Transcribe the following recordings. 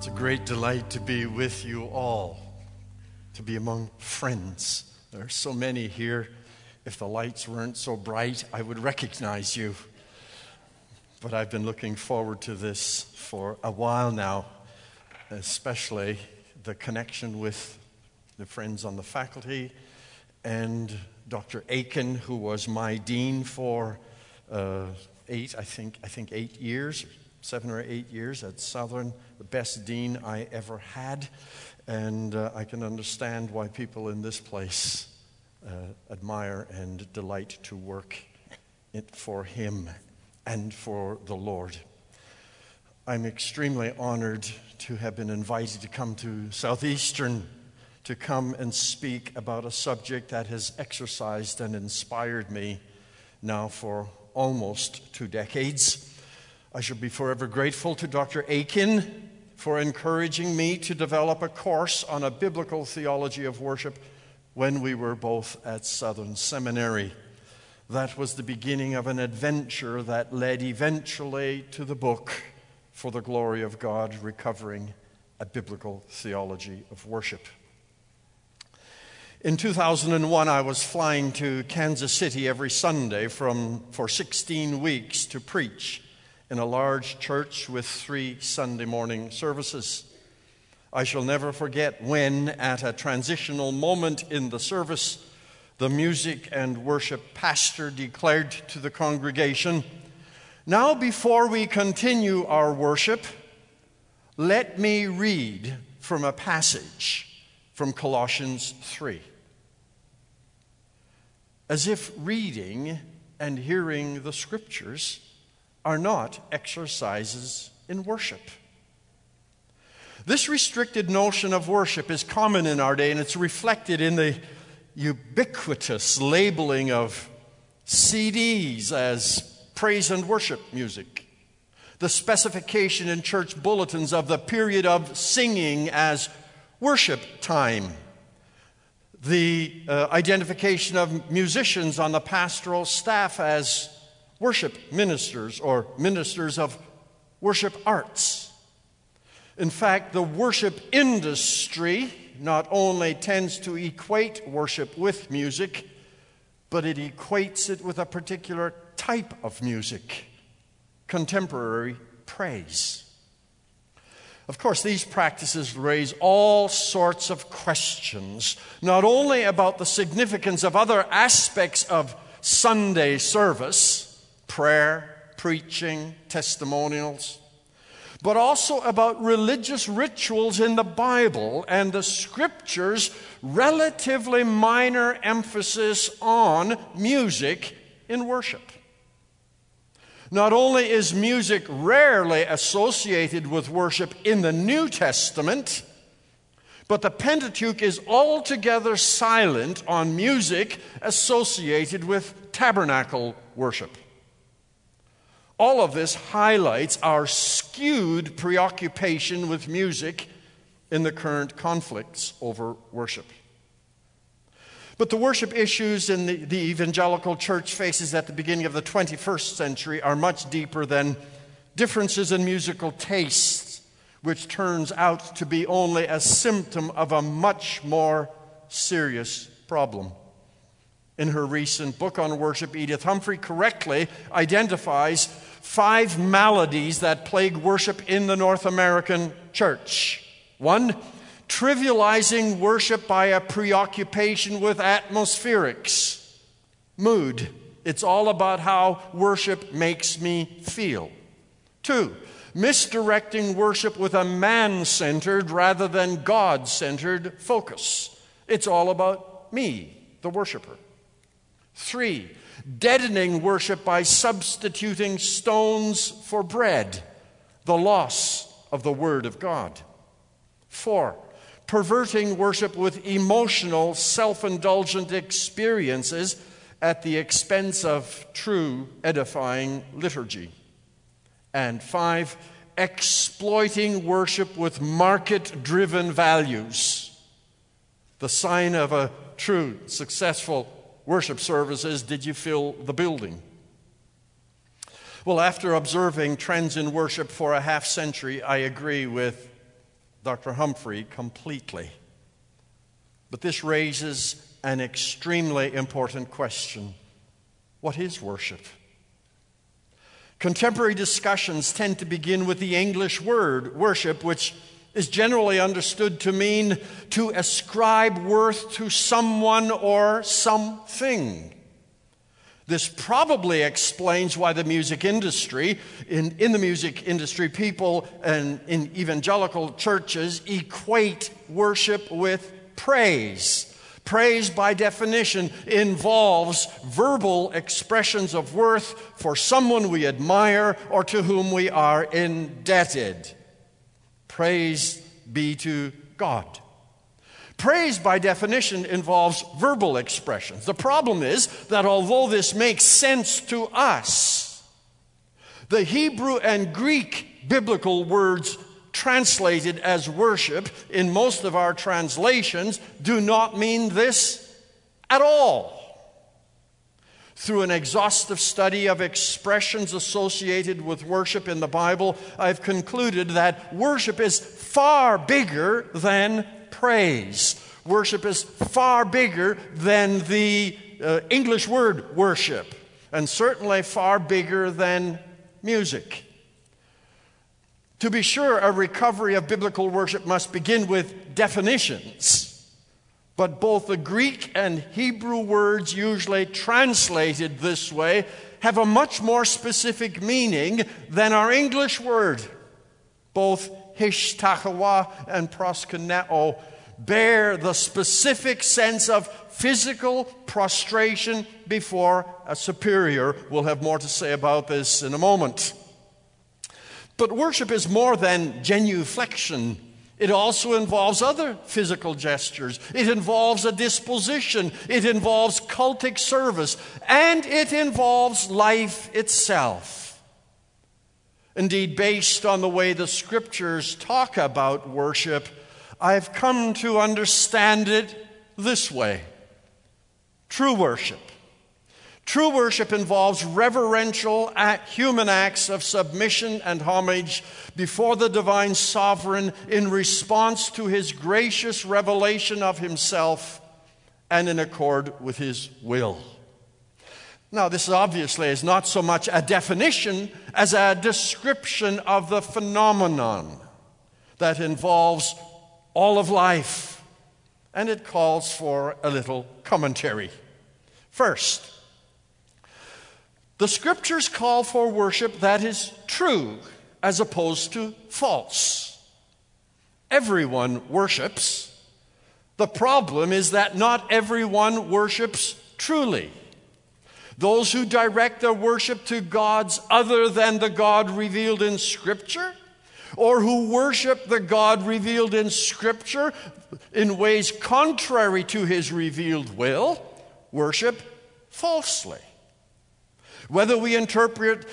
It's a great delight to be with you all, to be among friends. There are so many here. If the lights weren't so bright, I would recognize you. But I've been looking forward to this for a while now, especially the connection with the friends on the faculty and Dr. Akin, who was my dean for uh, eight, I think, I think eight years, seven or eight years at Southern, the best dean I ever had. And uh, I can understand why people in this place uh, admire and delight to work it for him and for the Lord. I'm extremely honored to have been invited to come to Southeastern to come and speak about a subject that has exercised and inspired me now for almost two decades. I shall be forever grateful to Dr. Akin for encouraging me to develop a course on a biblical theology of worship when we were both at Southern Seminary. That was the beginning of an adventure that led eventually to the book For the Glory of God Recovering a Biblical Theology of Worship. In 2001, I was flying to Kansas City every Sunday from, for 16 weeks to preach in a large church with three Sunday morning services. I shall never forget when, at a transitional moment in the service, the music and worship pastor declared to the congregation, Now, before we continue our worship, let me read from a passage from Colossians 3. As if reading and hearing the scriptures are not exercises in worship. This restricted notion of worship is common in our day, and it's reflected in the ubiquitous labeling of CDs as praise and worship music, the specification in church bulletins of the period of singing as worship time, the uh, identification of musicians on the pastoral staff as worship ministers or ministers of worship arts. In fact, the worship industry not only tends to equate worship with music, but it equates it with a particular type of music contemporary praise. Of course, these practices raise all sorts of questions, not only about the significance of other aspects of Sunday service, prayer, preaching, testimonials, but also about religious rituals in the Bible and the scriptures' relatively minor emphasis on music in worship. Not only is music rarely associated with worship in the New Testament, but the Pentateuch is altogether silent on music associated with tabernacle worship. All of this highlights our skewed preoccupation with music in the current conflicts over worship. But the worship issues in the, the, evangelical church faces at the beginning of the 21st century are much deeper than differences in musical tastes, which turns out to be only a symptom of a much more serious problem. In her recent book on worship, Edith Humphrey correctly identifies five maladies that plague worship in the North American church. One, trivializing worship by a preoccupation with atmospherics, mood. It's all about how worship makes me feel. Two, misdirecting worship with a man centered rather than God centered focus. It's all about me, the worshiper. Three, deadening worship by substituting stones for bread, the loss of the Word of God. Four, perverting worship with emotional, self indulgent experiences at the expense of true, edifying liturgy. And five, exploiting worship with market driven values. The sign of a true, successful worship services did you fill the building? Well, after observing trends in worship for a half century, I agree with Dr. Humphrey completely. But this raises an extremely important question What is worship? Contemporary discussions tend to begin with the English word worship, which is generally understood to mean to ascribe worth to someone or something. This probably explains why the music industry, in, in the music industry, people and in evangelical churches equate worship with praise. Praise, by definition, involves verbal expressions of worth for someone we admire or to whom we are indebted. Praise be to God. Praise, by definition, involves verbal expressions. The problem is that although this makes sense to us, the Hebrew and Greek biblical words translated as worship in most of our translations do not mean this at all. Through an exhaustive study of expressions associated with worship in the Bible, I've concluded that worship is far bigger than praise. Worship is far bigger than the uh, English word worship, and certainly far bigger than music. To be sure, a recovery of biblical worship must begin with definitions. But both the Greek and Hebrew words usually translated this way have a much more specific meaning than our English word. Both hishtachawa and proskuneo bear the specific sense of physical prostration before a superior. We'll have more to say about this in a moment. But worship is more than genuflection. It also involves other physical gestures. It involves a disposition. It involves cultic service. And it involves life itself. Indeed, based on the way the scriptures talk about worship, I've come to understand it this way true worship True worship involves reverential human acts of submission and homage before the divine sovereign in response to his gracious revelation of himself and in accord with his will. Now, this obviously is not so much a definition as a description of the phenomenon that involves all of life, and it calls for a little commentary. First, the scriptures call for worship that is true as opposed to false. Everyone worships. The problem is that not everyone worships truly. Those who direct their worship to gods other than the God revealed in Scripture, or who worship the God revealed in Scripture in ways contrary to his revealed will, worship falsely. Whether we interpret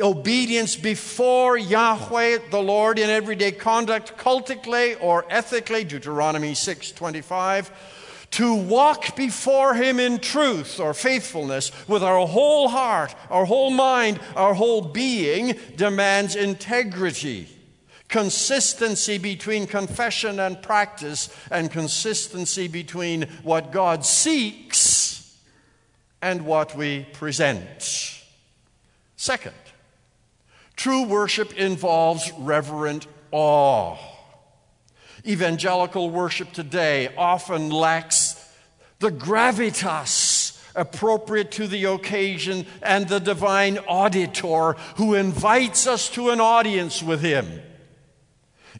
obedience before Yahweh the Lord in everyday conduct cultically or ethically, Deuteronomy 6:25, to walk before him in truth or faithfulness with our whole heart, our whole mind, our whole being demands integrity consistency between confession and practice, and consistency between what God seeks and what we present. Second, true worship involves reverent awe. Evangelical worship today often lacks the gravitas appropriate to the occasion and the divine auditor who invites us to an audience with him.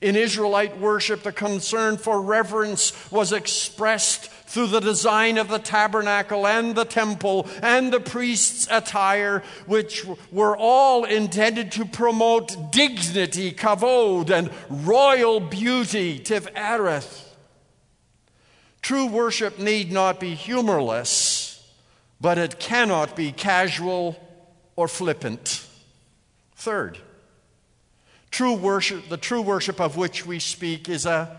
In Israelite worship, the concern for reverence was expressed through the design of the tabernacle and the temple and the priest's attire, which were all intended to promote dignity, kavod, and royal beauty, tifereth. True worship need not be humorless, but it cannot be casual or flippant. Third, true worship, the true worship of which we speak is a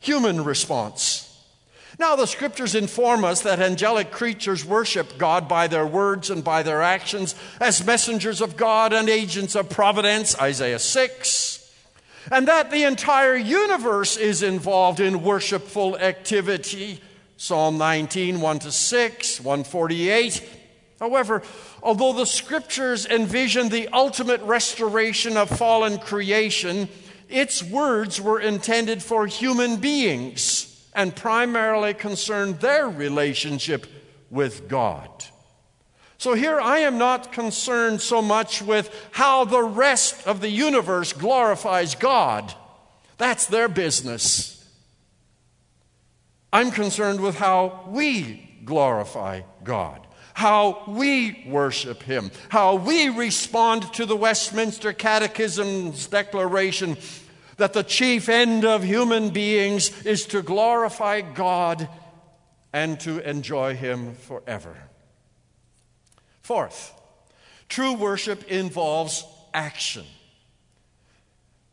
human response. Now, the scriptures inform us that angelic creatures worship God by their words and by their actions as messengers of God and agents of providence, Isaiah 6. And that the entire universe is involved in worshipful activity, Psalm 19, 1 to 6, 148. However, although the scriptures envision the ultimate restoration of fallen creation, its words were intended for human beings and primarily concerned their relationship with God. So here I am not concerned so much with how the rest of the universe glorifies God. That's their business. I'm concerned with how we glorify God, how we worship Him, how we respond to the Westminster Catechism's declaration that the chief end of human beings is to glorify God and to enjoy Him forever. Fourth, true worship involves action.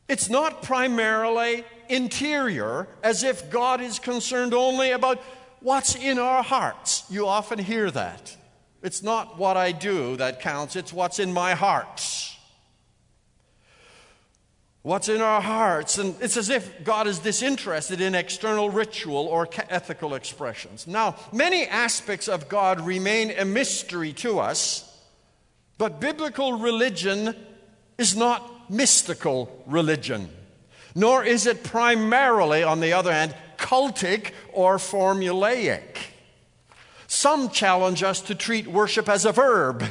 It's not primarily interior, as if God is concerned only about what's in our hearts. You often hear that. It's not what I do that counts, it's what's in my heart what's in our hearts. And it's as if God is disinterested in external ritual or ethical expressions. Now, many aspects of God remain a mystery to us, but biblical religion is not mystical religion, nor is it primarily, on the other hand, cultic or formulaic. Some challenge us to treat worship as a verb,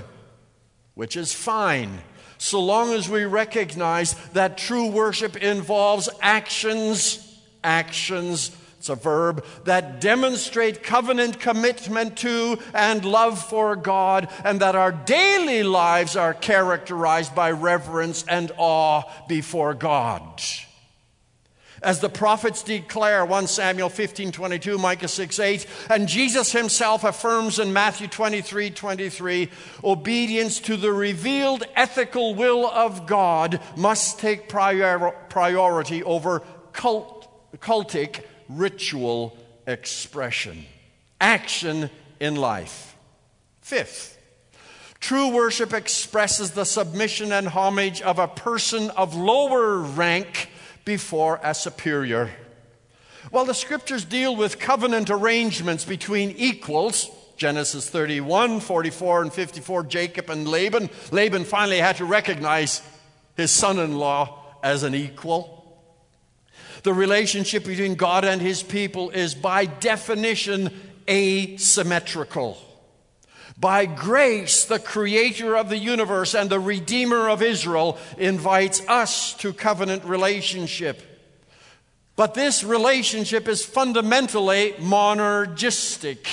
which is fine so long as we recognize that true worship involves actions, actions, it's a verb, that demonstrate covenant commitment to and love for God, and that our daily lives are characterized by reverence and awe before God. As the prophets declare, 1 Samuel 15 22, Micah 6 8, and Jesus himself affirms in Matthew 23 23, obedience to the revealed ethical will of God must take prior, priority over cult, cultic ritual expression, action in life. Fifth, true worship expresses the submission and homage of a person of lower rank before a superior. While the scriptures deal with covenant arrangements between equals, Genesis 31, 44, and 54, Jacob and Laban, Laban finally had to recognize his son in law as an equal. The relationship between God and his people is by definition asymmetrical. By grace, the creator of the universe and the redeemer of Israel invites us to covenant relationship. But this relationship is fundamentally monergistic,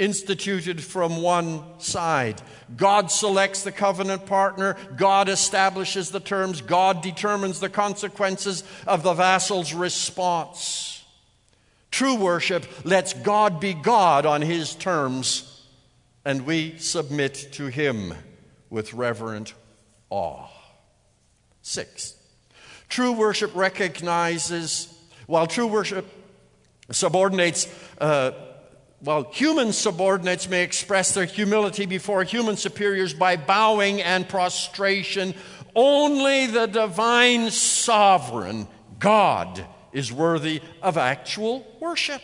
instituted from one side. God selects the covenant partner, God establishes the terms, God determines the consequences of the vassal's response. True worship lets God be God on his terms and we submit to him with reverent awe. Six, true worship recognizes, while true worship subordinates, uh, while human subordinates may express their humility before human superiors by bowing and prostration, only the divine sovereign, God, is worthy of actual worship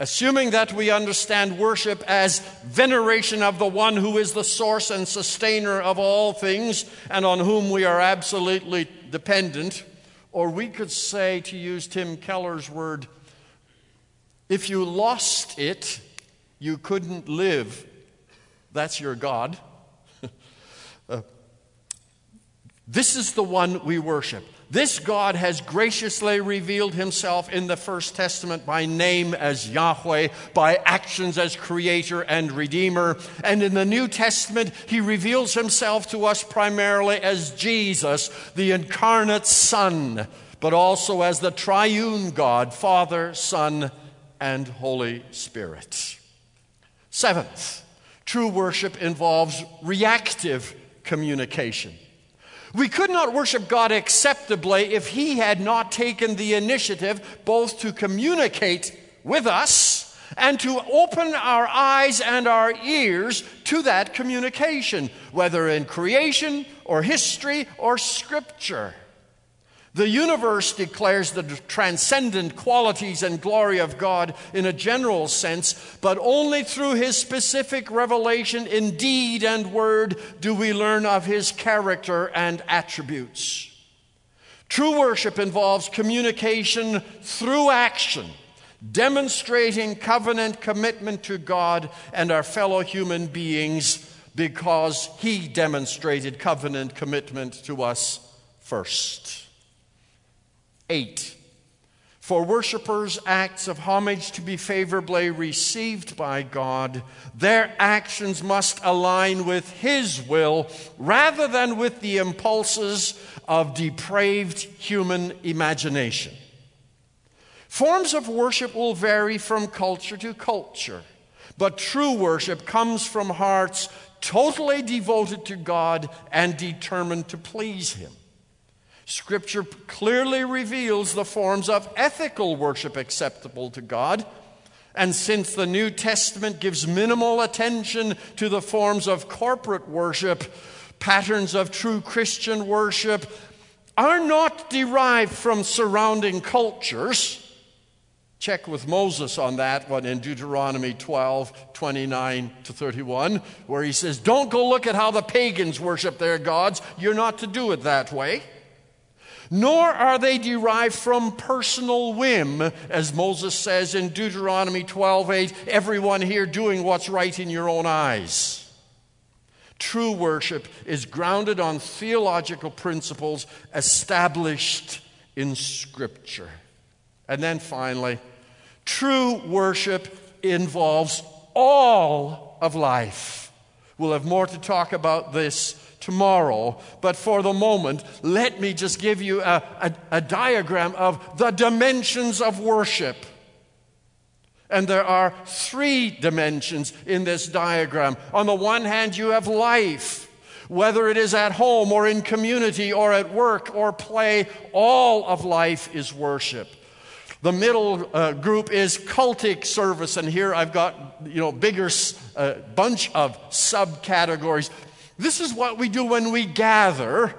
assuming that we understand worship as veneration of the one who is the source and sustainer of all things and on whom we are absolutely dependent. Or we could say, to use Tim Keller's word, if you lost it, you couldn't live. That's your God. uh, this is the one we worship. This God has graciously revealed himself in the First Testament by name as Yahweh, by actions as Creator and Redeemer. And in the New Testament, he reveals himself to us primarily as Jesus, the incarnate Son, but also as the triune God, Father, Son, and Holy Spirit. Seventh, true worship involves reactive communication. We could not worship God acceptably if He had not taken the initiative both to communicate with us and to open our eyes and our ears to that communication, whether in creation or history or scripture. The universe declares the transcendent qualities and glory of God in a general sense, but only through His specific revelation in deed and word do we learn of His character and attributes. True worship involves communication through action, demonstrating covenant commitment to God and our fellow human beings because He demonstrated covenant commitment to us first. 8. For worshippers' acts of homage to be favorably received by God, their actions must align with His will rather than with the impulses of depraved human imagination. Forms of worship will vary from culture to culture, but true worship comes from hearts totally devoted to God and determined to please Him. Scripture clearly reveals the forms of ethical worship acceptable to God. And since the New Testament gives minimal attention to the forms of corporate worship, patterns of true Christian worship are not derived from surrounding cultures. Check with Moses on that one in Deuteronomy 12, 29 to 31, where he says, Don't go look at how the pagans worship their gods. You're not to do it that way nor are they derived from personal whim, as Moses says in Deuteronomy 12:8, everyone here doing what's right in your own eyes. True worship is grounded on theological principles established in Scripture. And then finally, true worship involves all of life. We'll have more to talk about this tomorrow. But for the moment, let me just give you a, a, a diagram of the dimensions of worship. And there are three dimensions in this diagram. On the one hand, you have life. Whether it is at home or in community or at work or play, all of life is worship. The middle uh, group is cultic service, and here I've got you know bigger uh, bunch of subcategories. This is what we do when we gather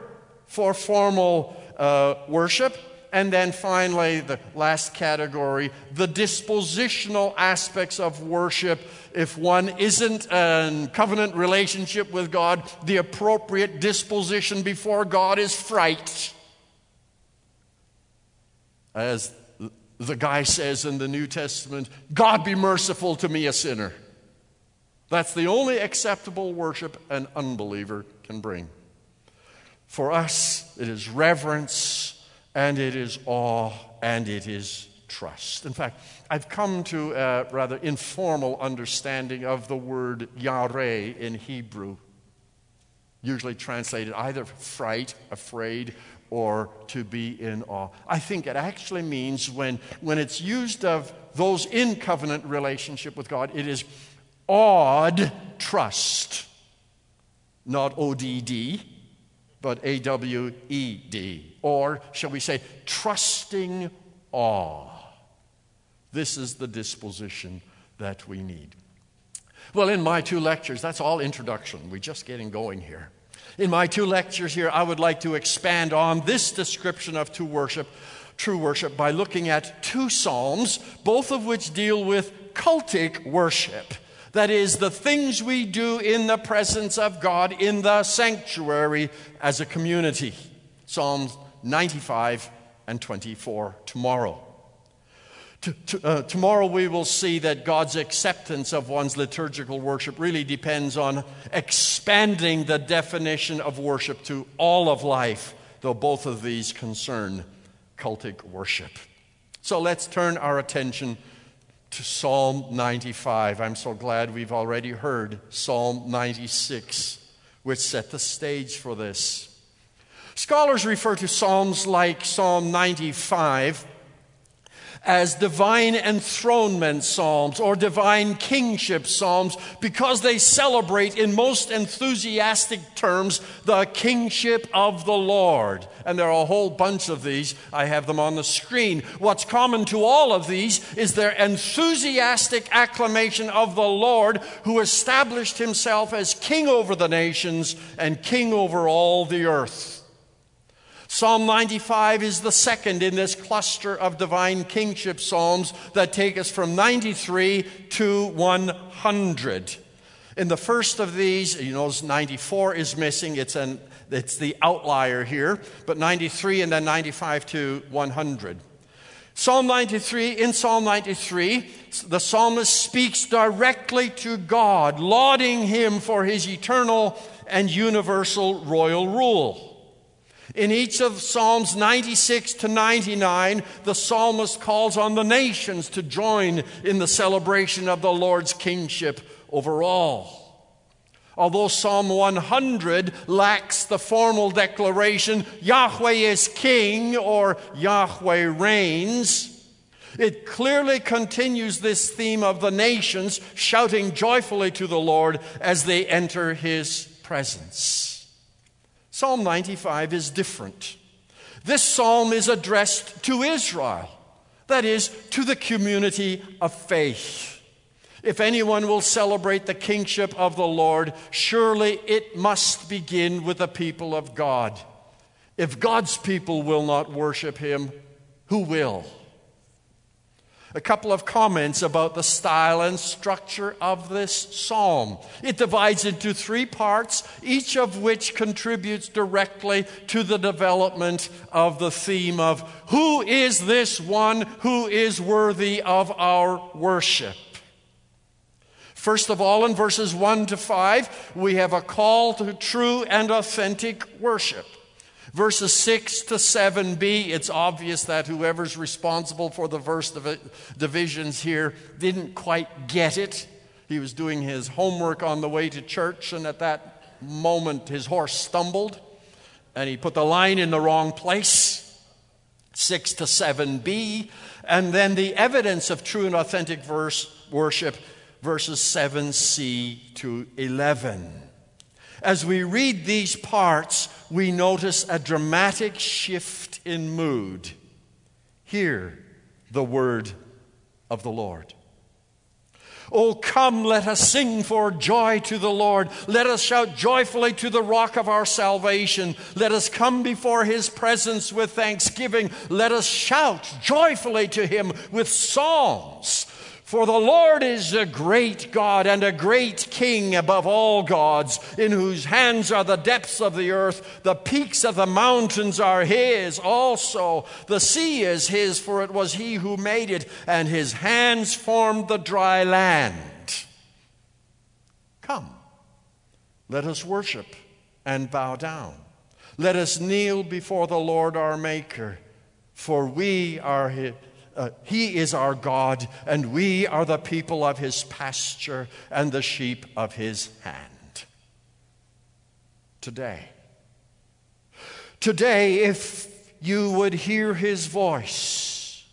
for formal uh, worship. And then finally, the last category, the dispositional aspects of worship. If one isn't in covenant relationship with God, the appropriate disposition before God is fright. As the guy says in the New Testament, God be merciful to me, a sinner. That's the only acceptable worship an unbeliever can bring. For us, it is reverence and it is awe and it is trust. In fact, I've come to a rather informal understanding of the word yareh in Hebrew, usually translated either fright, afraid, or to be in awe. I think it actually means when, when it's used of those in covenant relationship with God, it is awed trust. Not O D D, but A W E D. Or, shall we say, trusting awe. This is the disposition that we need. Well, in my two lectures, that's all introduction. We're just getting going here. In my two lectures here, I would like to expand on this description of true worship, true worship by looking at two psalms, both of which deal with cultic worship. That is, the things we do in the presence of God in the sanctuary as a community. Psalms 95 and 24 tomorrow. To, to, uh, tomorrow, we will see that God's acceptance of one's liturgical worship really depends on expanding the definition of worship to all of life, though both of these concern cultic worship. So let's turn our attention to Psalm 95. I'm so glad we've already heard Psalm 96, which set the stage for this. Scholars refer to Psalms like Psalm 95 as divine enthronement psalms or divine kingship psalms because they celebrate in most enthusiastic terms the kingship of the Lord. And there are a whole bunch of these. I have them on the screen. What's common to all of these is their enthusiastic acclamation of the Lord who established himself as king over the nations and king over all the earth. Psalm 95 is the second in this cluster of divine kingship psalms that take us from 93 to 100. In the first of these, you notice 94 is missing. It's, an, it's the outlier here, but 93 and then 95 to 100. Psalm 93, in Psalm 93, the psalmist speaks directly to God, lauding him for his eternal and universal royal rule. In each of Psalms 96 to 99, the psalmist calls on the nations to join in the celebration of the Lord's kingship over all. Although Psalm 100 lacks the formal declaration, Yahweh is king or Yahweh reigns, it clearly continues this theme of the nations shouting joyfully to the Lord as they enter his presence. Psalm 95 is different. This psalm is addressed to Israel, that is, to the community of faith. If anyone will celebrate the kingship of the Lord, surely it must begin with the people of God. If God's people will not worship him, who will? A couple of comments about the style and structure of this psalm. It divides into three parts, each of which contributes directly to the development of the theme of who is this one who is worthy of our worship. First of all, in verses 1 to 5, we have a call to true and authentic worship. Verses 6 to 7b, it's obvious that whoever's responsible for the verse divisions here didn't quite get it. He was doing his homework on the way to church, and at that moment his horse stumbled and he put the line in the wrong place. 6 to 7b, and then the evidence of true and authentic verse worship, verses 7c to 11. As we read these parts, we notice a dramatic shift in mood. Hear the word of the Lord. Oh, come, let us sing for joy to the Lord. Let us shout joyfully to the rock of our salvation. Let us come before his presence with thanksgiving. Let us shout joyfully to him with psalms. For the Lord is a great God and a great King above all gods, in whose hands are the depths of the earth. The peaks of the mountains are His also. The sea is His, for it was He who made it, and His hands formed the dry land. Come, let us worship and bow down. Let us kneel before the Lord our Maker, for we are His uh, he is our God, and we are the people of his pasture and the sheep of his hand. Today, today, if you would hear his voice,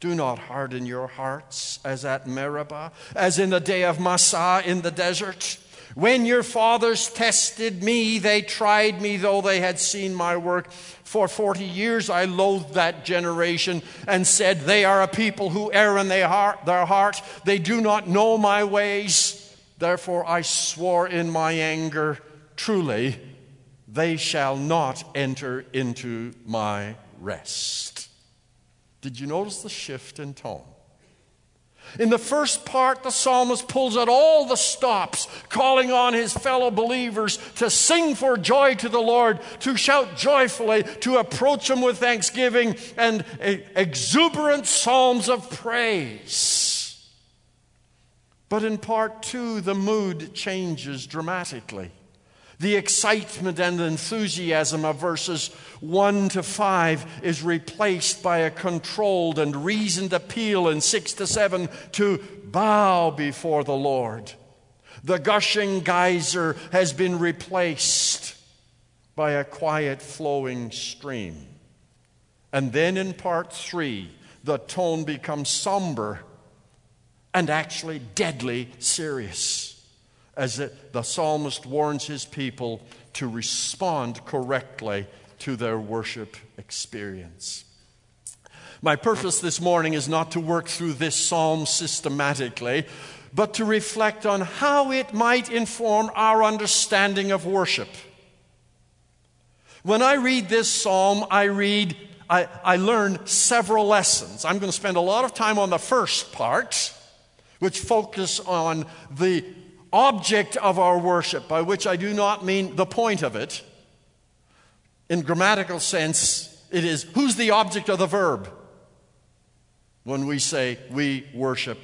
do not harden your hearts as at Meribah, as in the day of Massah in the desert. When your fathers tested me, they tried me, though they had seen my work. For 40 years I loathed that generation and said, They are a people who err in their heart. They do not know my ways. Therefore I swore in my anger, Truly, they shall not enter into my rest. Did you notice the shift in tone? In the first part, the psalmist pulls out all the stops, calling on his fellow believers to sing for joy to the Lord, to shout joyfully, to approach him with thanksgiving and exuberant psalms of praise. But in part two, the mood changes dramatically. The excitement and enthusiasm of verses 1 to 5 is replaced by a controlled and reasoned appeal in 6 to 7 to bow before the Lord. The gushing geyser has been replaced by a quiet flowing stream. And then in part 3, the tone becomes somber and actually deadly serious as it, the psalmist warns his people to respond correctly to their worship experience. My purpose this morning is not to work through this psalm systematically, but to reflect on how it might inform our understanding of worship. When I read this psalm, I read, I, I learn several lessons. I'm going to spend a lot of time on the first part, which focus on the object of our worship, by which I do not mean the point of it. In grammatical sense, it is who's the object of the verb when we say we worship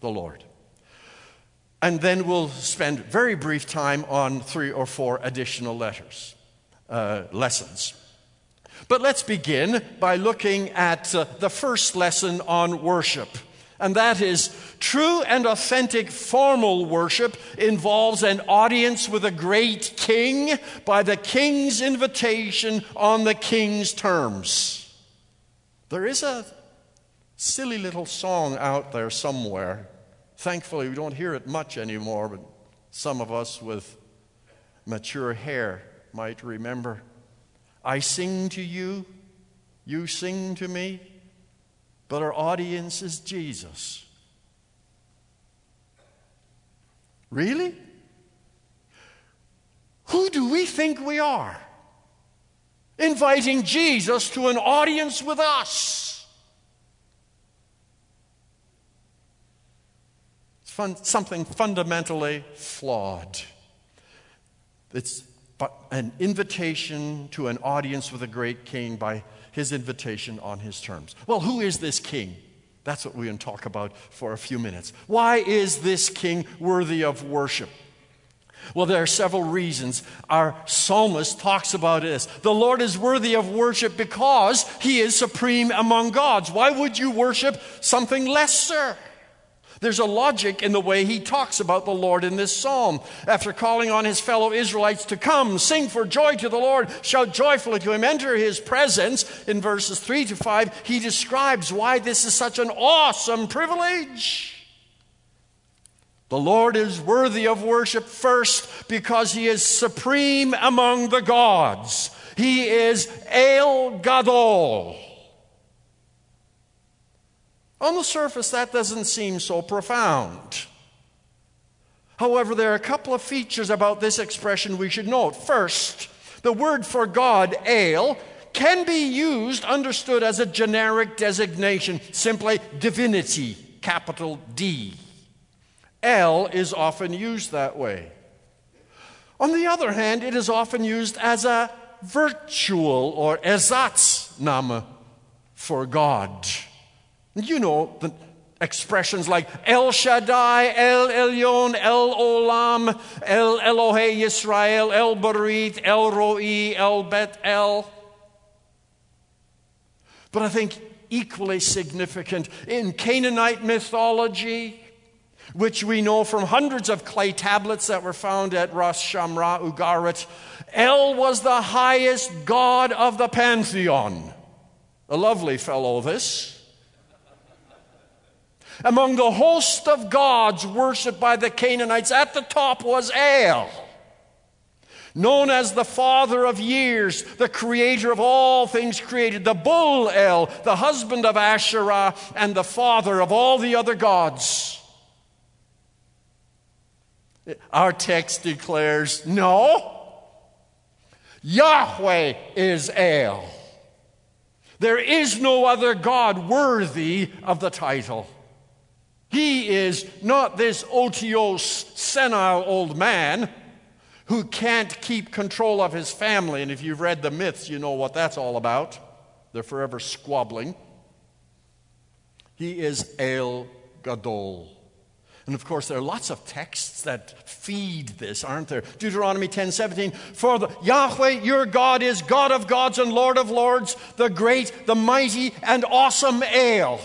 the Lord. And then we'll spend very brief time on three or four additional letters, uh, lessons. But let's begin by looking at uh, the first lesson on worship and that is true and authentic formal worship involves an audience with a great king by the king's invitation on the king's terms. There is a silly little song out there somewhere. Thankfully, we don't hear it much anymore, but some of us with mature hair might remember. I sing to you, you sing to me but our audience is Jesus. Really? Who do we think we are? Inviting Jesus to an audience with us. It's fun, something fundamentally flawed. It's an invitation to an audience with a great king by his invitation on his terms. Well, who is this king? That's what we're going to talk about for a few minutes. Why is this king worthy of worship? Well, there are several reasons. Our psalmist talks about this. The Lord is worthy of worship because he is supreme among gods. Why would you worship something lesser? There's a logic in the way he talks about the Lord in this psalm. After calling on his fellow Israelites to come, sing for joy to the Lord, shout joyfully to him, enter his presence, in verses 3 to 5, he describes why this is such an awesome privilege. The Lord is worthy of worship first because he is supreme among the gods. He is El Gadol. On the surface, that doesn't seem so profound. However, there are a couple of features about this expression we should note. First, the word for God, El, can be used, understood as a generic designation, simply divinity, capital D. El is often used that way. On the other hand, it is often used as a virtual or Ersatzname for God. You know the expressions like El Shaddai, El Elyon, El Olam, El Elohe Yisrael, El Barit, El Roi, El Bet El. But I think equally significant in Canaanite mythology, which we know from hundreds of clay tablets that were found at Ras Shamra Ugarit, El was the highest god of the pantheon. A lovely fellow, this. Among the host of gods worshipped by the Canaanites, at the top was El, known as the father of years, the creator of all things created, the bull El, the husband of Asherah, and the father of all the other gods. Our text declares no, Yahweh is El. There is no other God worthy of the title. He is not this otiose, senile old man who can't keep control of his family. And if you've read the myths, you know what that's all about. They're forever squabbling. He is El Gadol. And of course, there are lots of texts that feed this, aren't there? Deuteronomy 10 17. For the, Yahweh your God is God of gods and Lord of lords, the great, the mighty, and awesome Ale.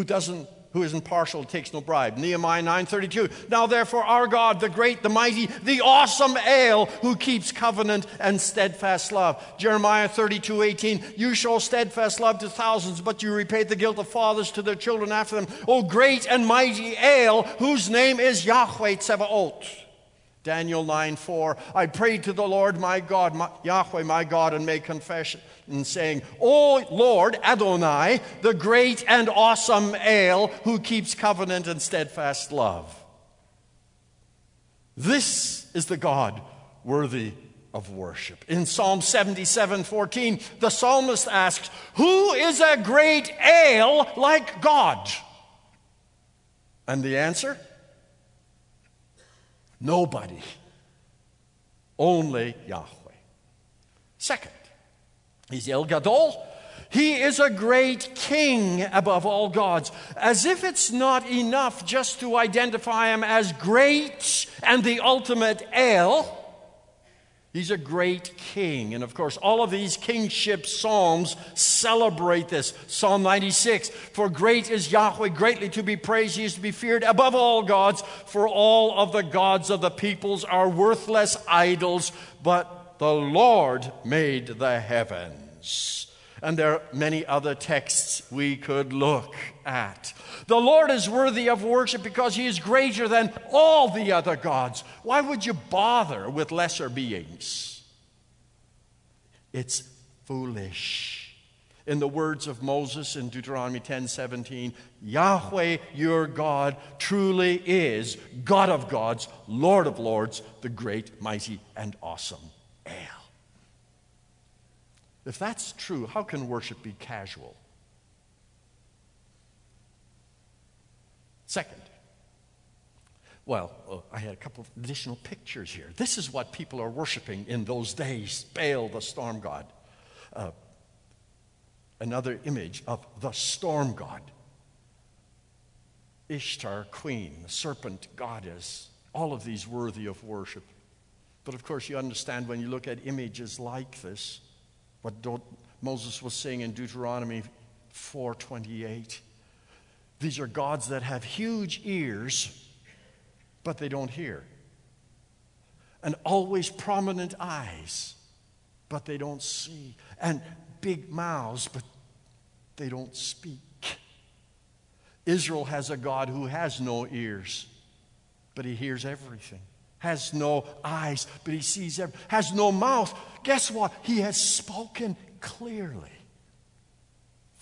Who doesn't who is impartial takes no bribe. Nehemiah 9:32. Now therefore our God, the great, the mighty, the awesome Ale, who keeps covenant and steadfast love. Jeremiah 32:18. You show steadfast love to thousands, but you repay the guilt of fathers to their children after them. O great and mighty Ale, whose name is Yahweh Tsevaot. Daniel 9 4. I prayed to the Lord my God, my, Yahweh my God, and made confession, and saying, O Lord Adonai, the great and awesome El, who keeps covenant and steadfast love. This is the God worthy of worship. In Psalm 77 14, the psalmist asks, Who is a great El like God? And the answer? Nobody. Only Yahweh. Second, he's El Gadol. He is a great king above all gods. As if it's not enough just to identify him as great and the ultimate El. He's a great king. And of course, all of these kingship psalms celebrate this. Psalm 96 For great is Yahweh, greatly to be praised. He is to be feared above all gods, for all of the gods of the peoples are worthless idols, but the Lord made the heavens. And there are many other texts we could look at. The Lord is worthy of worship because he is greater than all the other gods. Why would you bother with lesser beings? It's foolish. In the words of Moses in Deuteronomy 10 17, Yahweh your God truly is God of gods, Lord of lords, the great, mighty, and awesome. If that's true, how can worship be casual? Second, well, uh, I had a couple of additional pictures here. This is what people are worshiping in those days Baal, the storm god. Uh, another image of the storm god. Ishtar, queen, serpent goddess, all of these worthy of worship. But of course, you understand when you look at images like this, what Moses was saying in Deuteronomy 4:28. These are gods that have huge ears, but they don't hear. And always prominent eyes, but they don't see. And big mouths, but they don't speak. Israel has a God who has no ears, but he hears everything. Has no eyes, but he sees everything. Has no mouth. Guess what? He has spoken clearly.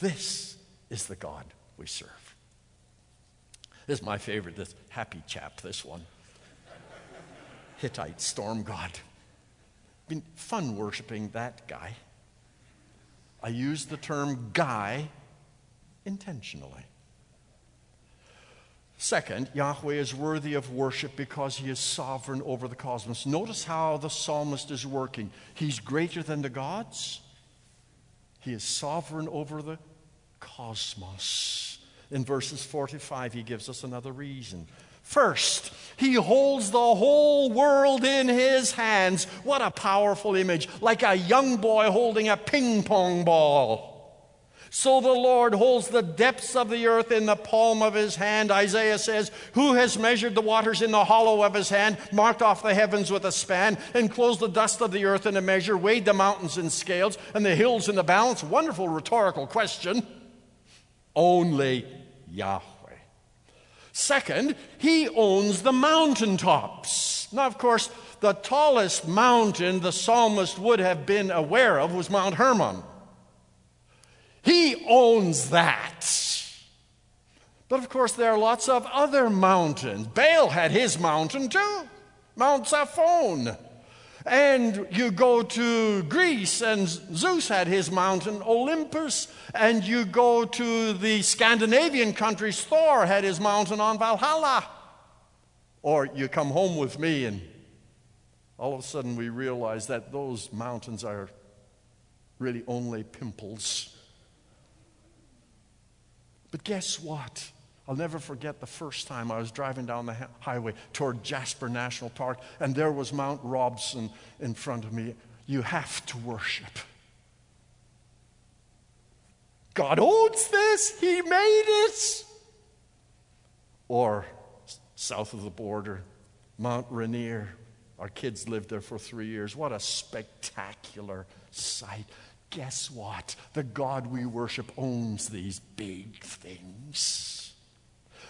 This is the God we serve. This is my favorite, this happy chap, this one. Hittite storm god. Been fun worshiping that guy. I use the term guy intentionally. Second, Yahweh is worthy of worship because he is sovereign over the cosmos. Notice how the psalmist is working. He's greater than the gods, he is sovereign over the cosmos. In verses 45, he gives us another reason. First, he holds the whole world in his hands. What a powerful image, like a young boy holding a ping pong ball. So the Lord holds the depths of the earth in the palm of his hand. Isaiah says, Who has measured the waters in the hollow of his hand, marked off the heavens with a span, enclosed the dust of the earth in a measure, weighed the mountains in scales, and the hills in the balance? Wonderful rhetorical question. Only Yahweh. Second, he owns the mountaintops. Now, of course, the tallest mountain the psalmist would have been aware of was Mount Hermon. He owns that. But of course, there are lots of other mountains. Baal had his mountain too, Mount Zaphon. And you go to Greece, and Zeus had his mountain, Olympus. And you go to the Scandinavian countries, Thor had his mountain on Valhalla. Or you come home with me, and all of a sudden we realize that those mountains are really only pimples. But guess what? I'll never forget the first time I was driving down the highway toward Jasper National Park, and there was Mount Robson in front of me. You have to worship. God owns this, He made it. Or south of the border, Mount Rainier. Our kids lived there for three years. What a spectacular sight. Guess what? The God we worship owns these big things.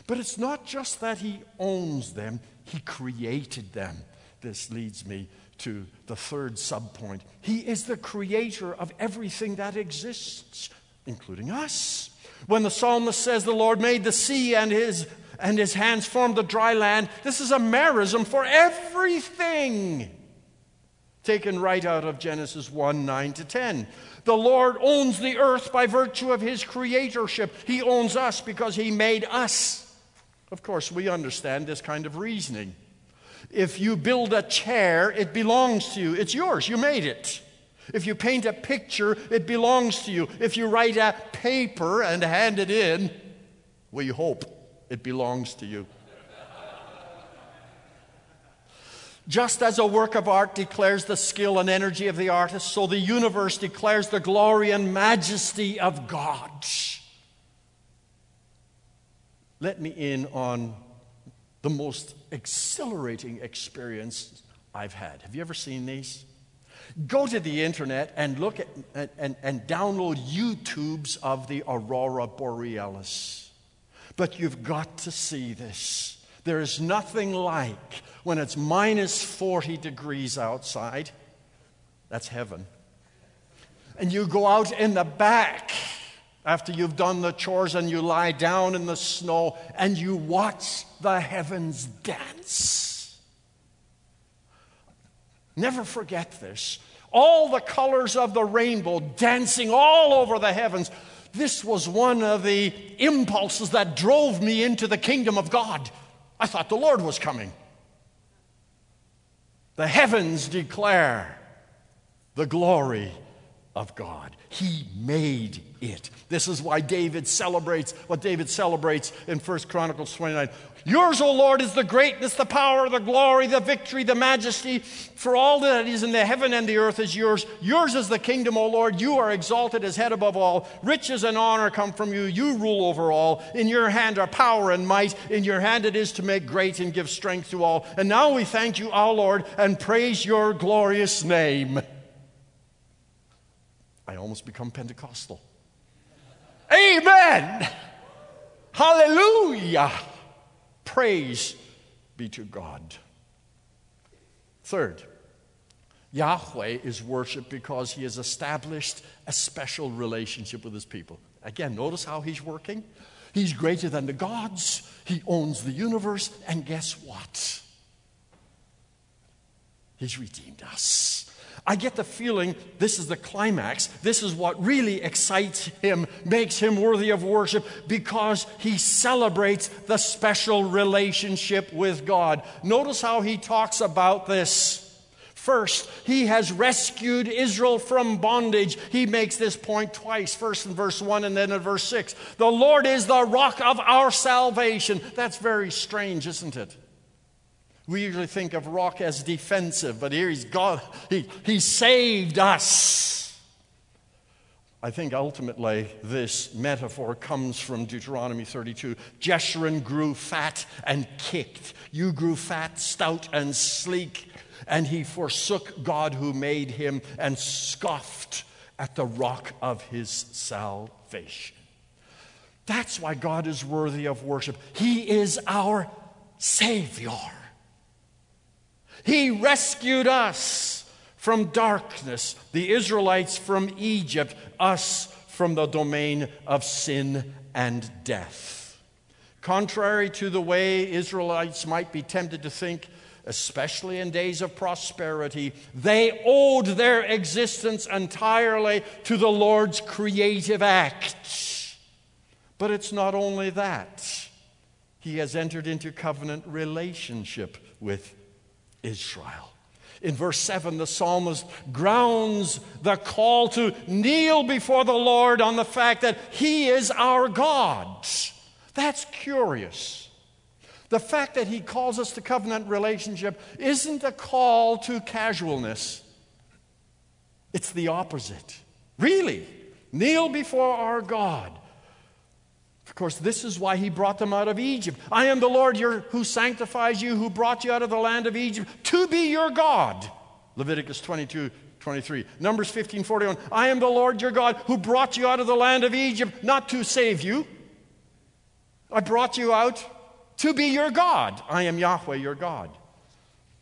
But it's not just that He owns them, He created them. This leads me to the third subpoint. He is the creator of everything that exists, including us. When the psalmist says, The Lord made the sea and his and his hands formed the dry land. This is a merism for everything. Taken right out of Genesis 1 9 to 10. The Lord owns the earth by virtue of his creatorship. He owns us because he made us. Of course, we understand this kind of reasoning. If you build a chair, it belongs to you, it's yours, you made it. If you paint a picture, it belongs to you. If you write a paper and hand it in, we hope it belongs to you. Just as a work of art declares the skill and energy of the artist, so the universe declares the glory and majesty of God. Let me in on the most exhilarating experience I've had. Have you ever seen these? Go to the internet and look at and, and, and download YouTubes of the aurora borealis. But you've got to see this. There is nothing like when it's minus 40 degrees outside. That's heaven. And you go out in the back after you've done the chores and you lie down in the snow and you watch the heavens dance. Never forget this. All the colors of the rainbow dancing all over the heavens. This was one of the impulses that drove me into the kingdom of God. I thought the Lord was coming. The heavens declare the glory of God. He made it. This is why David celebrates what David celebrates in 1 Chronicles 29. Yours, O Lord, is the greatness, the power, the glory, the victory, the majesty. For all that is in the heaven and the earth is yours. Yours is the kingdom, O Lord. You are exalted as head above all. Riches and honor come from you. You rule over all. In your hand are power and might. In your hand it is to make great and give strength to all. And now we thank you, our Lord, and praise your glorious name. I almost become Pentecostal. Amen. Hallelujah. Praise be to God. Third, Yahweh is worshiped because he has established a special relationship with his people. Again, notice how he's working. He's greater than the gods, he owns the universe, and guess what? He's redeemed us. I get the feeling this is the climax. This is what really excites him, makes him worthy of worship, because he celebrates the special relationship with God. Notice how he talks about this. First, he has rescued Israel from bondage. He makes this point twice, first in verse 1 and then in verse 6. The Lord is the rock of our salvation. That's very strange, isn't it? We usually think of rock as defensive, but here he's God. He, he saved us. I think ultimately this metaphor comes from Deuteronomy 32. Jeshurun grew fat and kicked. You grew fat, stout, and sleek. And he forsook God who made him and scoffed at the rock of his salvation. That's why God is worthy of worship. He is our Savior. He rescued us from darkness, the Israelites from Egypt, us from the domain of sin and death. Contrary to the way Israelites might be tempted to think, especially in days of prosperity, they owed their existence entirely to the Lord's creative act. But it's not only that, He has entered into covenant relationship with Israel. In verse 7, the psalmist grounds the call to kneel before the Lord on the fact that He is our God. That's curious. The fact that he calls us to covenant relationship isn't a call to casualness, it's the opposite. Really, kneel before our God. Course, this is why he brought them out of Egypt. I am the Lord your, who sanctifies you, who brought you out of the land of Egypt to be your God. Leviticus 22, 23. Numbers 15, 41. I am the Lord your God who brought you out of the land of Egypt, not to save you. I brought you out to be your God. I am Yahweh your God.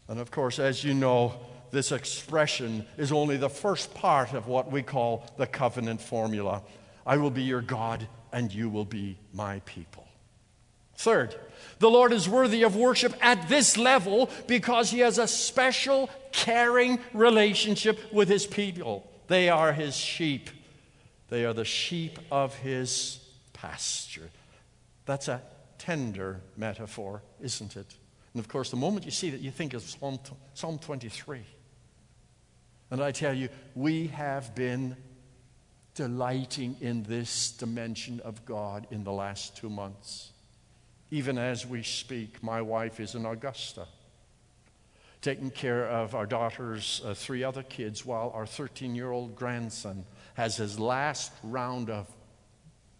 And of course, as you know, this expression is only the first part of what we call the covenant formula. I will be your God, and you will be my people. Third, the Lord is worthy of worship at this level because he has a special, caring relationship with his people. They are his sheep, they are the sheep of his pasture. That's a tender metaphor, isn't it? And of course, the moment you see that, you think of Psalm, Psalm 23. And I tell you, we have been delighting in this dimension of God in the last two months. Even as we speak, my wife is in Augusta, taking care of our daughter's uh, three other kids, while our 13 year old grandson has his last round of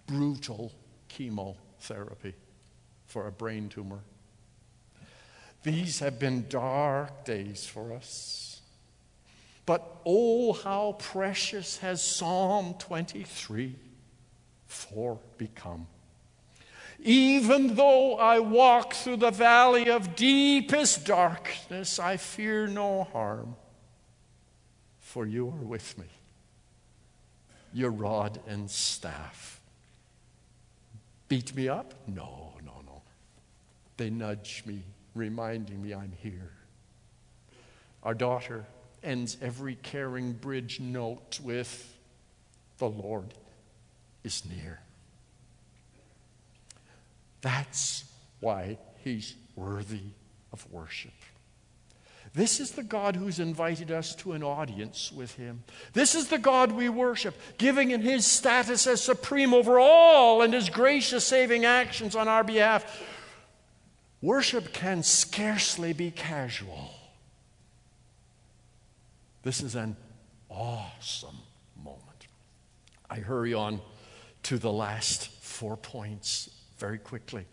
brutal chemotherapy for a brain tumor. These have been dark days for us. But oh, how precious has Psalm 23 4 become. Even though I walk through the valley of deepest darkness, I fear no harm, for you are with me. Your rod and staff. Beat me up? No, no, no. They nudge me, reminding me I'm here. Our daughter ends every CaringBridge note with, The Lord is near. That's why he's worthy of worship. This is the God who's invited us to an audience with him. This is the God we worship, giving in his status as supreme over all and his gracious saving actions on our behalf. Worship can scarcely be casual. This is an awesome moment. I hurry on to the last four points very quickly.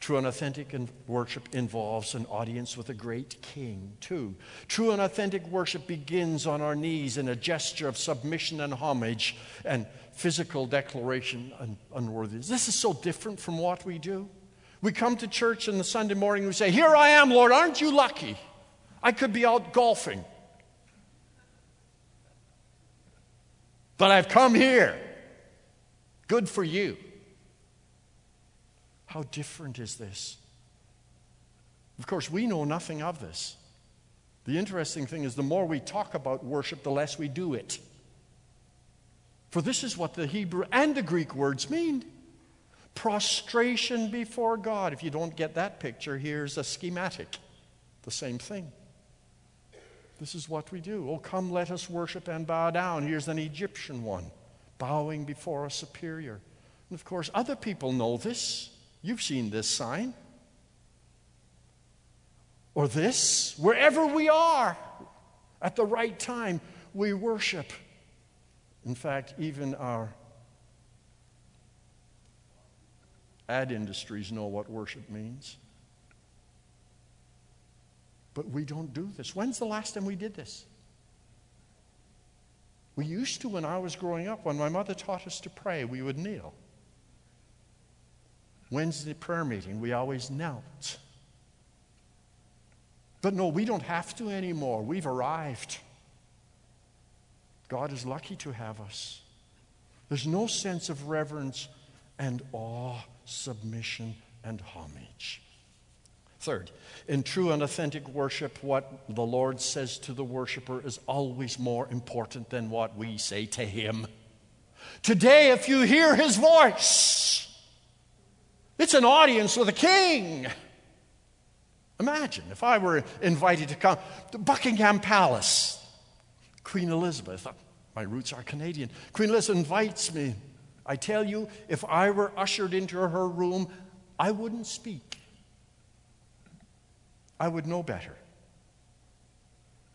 True and authentic worship involves an audience with a great king, too. True and authentic worship begins on our knees in a gesture of submission and homage and physical declaration and unworthiness. This is so different from what we do. We come to church on the Sunday morning and we say, Here I am, Lord, aren't you lucky? I could be out golfing. But I've come here. Good for you. How different is this? Of course, we know nothing of this. The interesting thing is, the more we talk about worship, the less we do it. For this is what the Hebrew and the Greek words mean prostration before God. If you don't get that picture, here's a schematic. The same thing. This is what we do. Oh, come, let us worship and bow down. Here's an Egyptian one, bowing before a superior. And of course, other people know this. You've seen this sign. Or this. Wherever we are, at the right time, we worship. In fact, even our ad industries know what worship means. But we don't do this. When's the last time we did this? We used to when I was growing up. When my mother taught us to pray, we would kneel. Wednesday prayer meeting, we always knelt. But no, we don't have to anymore. We've arrived. God is lucky to have us. There's no sense of reverence and awe, submission and homage. Third, in true and authentic worship, what the Lord says to the worshiper is always more important than what we say to him. Today, if you hear his voice, it's an audience with a king. Imagine if I were invited to come to Buckingham Palace. Queen Elizabeth, my roots are Canadian. Queen Elizabeth invites me. I tell you, if I were ushered into her room, I wouldn't speak. I would know better.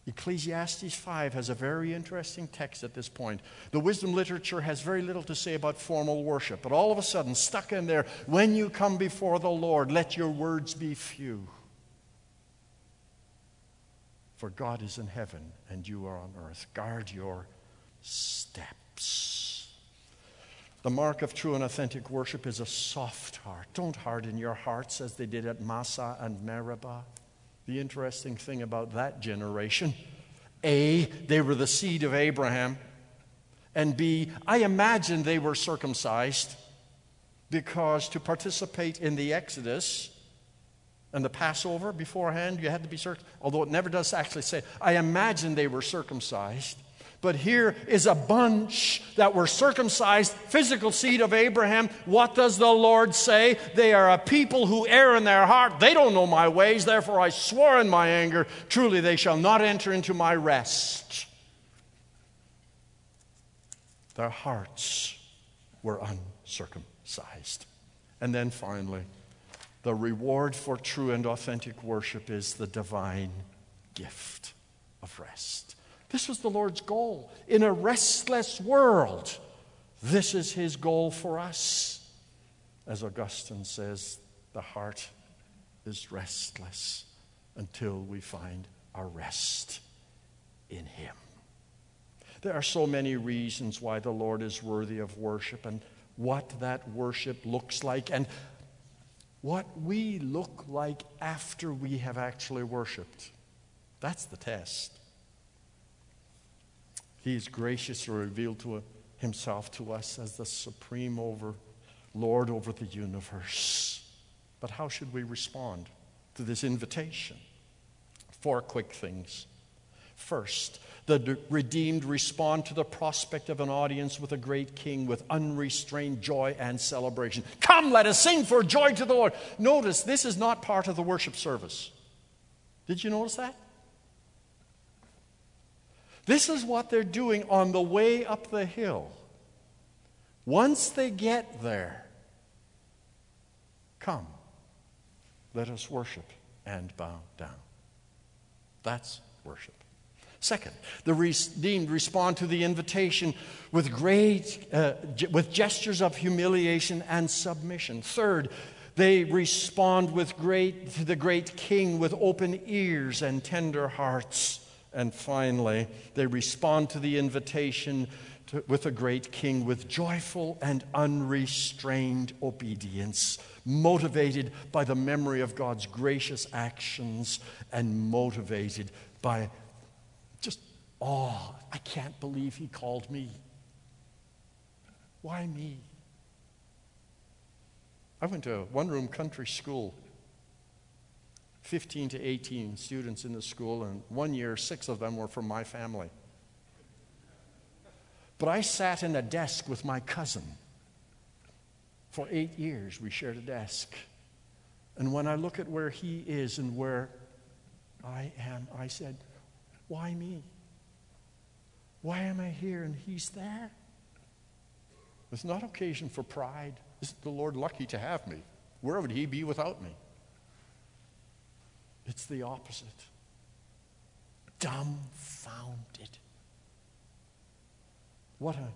Ecclesiastes 5 has a very interesting text at this point. The wisdom literature has very little to say about formal worship, but all of a sudden, stuck in there, when you come before the Lord, let your words be few. For God is in heaven and you are on earth. Guard your steps. The mark of true and authentic worship is a soft heart. Don't harden your hearts as they did at Massah and Meribah. The interesting thing about that generation A, they were the seed of Abraham, and B, I imagine they were circumcised because to participate in the Exodus and the Passover beforehand, you had to be circumcised, although it never does actually say. I imagine they were circumcised but here is a bunch that were circumcised, physical seed of Abraham. What does the Lord say? They are a people who err in their heart. They don't know my ways, therefore I swore in my anger, truly they shall not enter into my rest. Their hearts were uncircumcised. And then finally, the reward for true and authentic worship is the divine gift of rest. This was the Lord's goal. In a restless world, this is his goal for us. As Augustine says, the heart is restless until we find our rest in him. There are so many reasons why the Lord is worthy of worship and what that worship looks like and what we look like after we have actually worshiped. That's the test. He is graciously revealed to himself to us as the supreme over Lord over the universe. But how should we respond to this invitation? Four quick things. First, the redeemed respond to the prospect of an audience with a great king with unrestrained joy and celebration. Come, let us sing for joy to the Lord. Notice this is not part of the worship service. Did you notice that? This is what they're doing on the way up the hill. Once they get there, come, let us worship and bow down. That's worship. Second, the redeemed respond to the invitation with great, uh, with gestures of humiliation and submission. Third, they respond with great to the great King with open ears and tender hearts. And finally, they respond to the invitation to, with a great king with joyful and unrestrained obedience, motivated by the memory of God's gracious actions and motivated by just awe. I can't believe he called me. Why me? I went to a one room country school 15 to 18 students in the school, and one year, six of them were from my family. But I sat in a desk with my cousin. For eight years, we shared a desk. And when I look at where he is and where I am, I said, Why me? Why am I here and he's there? It's not occasion for pride. Isn't the Lord lucky to have me? Where would he be without me? It's the opposite dumbfounded. What an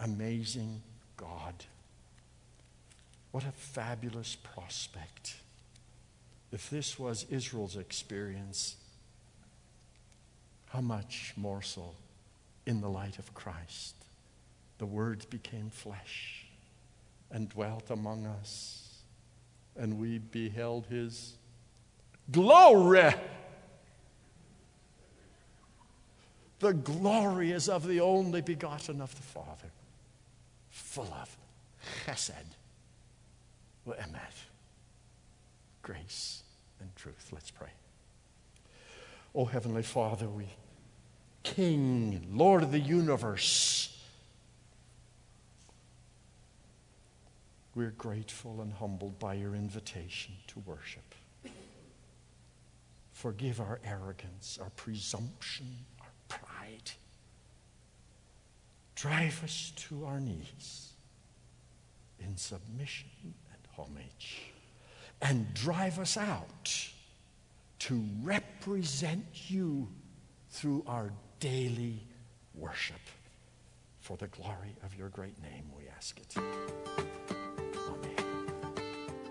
amazing God. What a fabulous prospect. If this was Israel's experience, how much more so in the light of Christ? The Word became flesh and dwelt among us, and we beheld His Glory. The glory is of the only begotten of the Father, full of chesed, emet, grace and truth. Let's pray. Oh, Heavenly Father, we, King, Lord of the universe, we're grateful and humbled by your invitation to worship. Forgive our arrogance, our presumption, our pride. Drive us to our knees in submission and homage. and drive us out to represent you through our daily worship. For the glory of your great name, we ask it.